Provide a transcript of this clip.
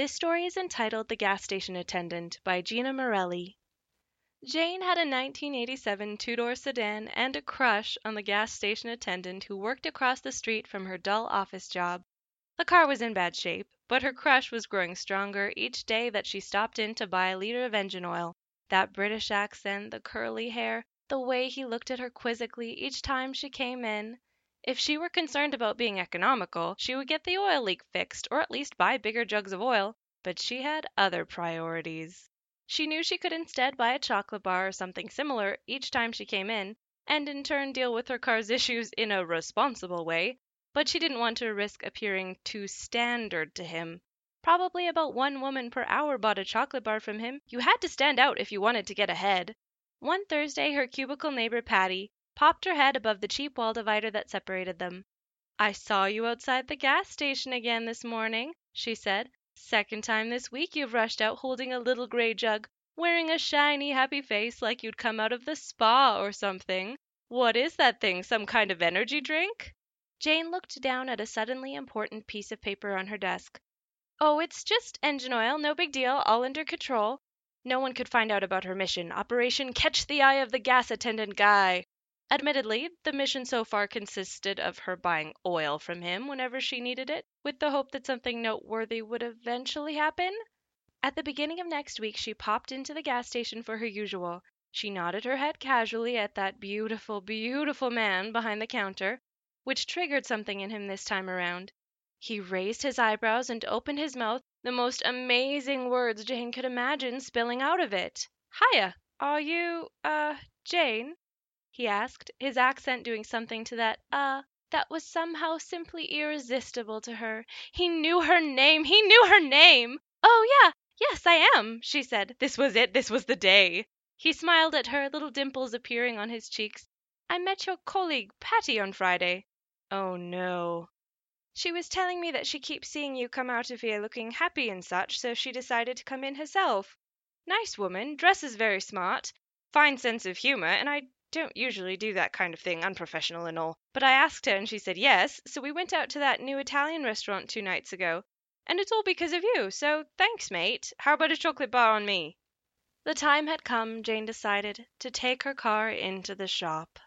This story is entitled The Gas Station Attendant by Gina Marrelli. Jane had a 1987 two door sedan and a crush on the gas station attendant who worked across the street from her dull office job. The car was in bad shape, but her crush was growing stronger each day that she stopped in to buy a liter of engine oil. That British accent, the curly hair, the way he looked at her quizzically each time she came in. If she were concerned about being economical, she would get the oil leak fixed or at least buy bigger jugs of oil, but she had other priorities. She knew she could instead buy a chocolate bar or something similar each time she came in, and in turn deal with her car's issues in a responsible way, but she didn't want to risk appearing too standard to him. Probably about one woman per hour bought a chocolate bar from him. You had to stand out if you wanted to get ahead. One Thursday her cubicle neighbor Patty popped her head above the cheap wall divider that separated them. "I saw you outside the gas station again this morning," she said. "Second time this week you've rushed out holding a little gray jug, wearing a shiny, happy face like you'd come out of the spa or something. What is that thing? Some kind of energy drink?" Jane looked down at a suddenly important piece of paper on her desk. "Oh, it's just engine oil no big deal all under control." No one could find out about her mission Operation Catch the Eye of the Gas Attendant Guy. Admittedly, the mission so far consisted of her buying oil from him whenever she needed it, with the hope that something noteworthy would eventually happen. At the beginning of next week she popped into the gas station for her usual. She nodded her head casually at that beautiful, beautiful man behind the counter, which triggered something in him this time around. He raised his eyebrows and opened his mouth, the most amazing words Jane could imagine spilling out of it. "Hiya! Are you uh Jane?" He asked, his accent doing something to that "uh" that was somehow simply irresistible to her. He knew her name! He knew her name! "Oh, yeah yes, I am," she said. This was it this was the day. He smiled at her, little dimples appearing on his cheeks. "I met your colleague, Patty, on Friday." "Oh, no." "She was telling me that she keeps seeing you come out of here looking happy and such, so she decided to come in herself. Nice woman, dresses very smart, fine sense of humor, and I don't usually do that kind of thing, unprofessional and all. But I asked her and she said yes, so we went out to that new Italian restaurant two nights ago. And it's all because of you, so thanks, mate. How about a chocolate bar on me?" The time had come, Jane decided, to take her car into the shop.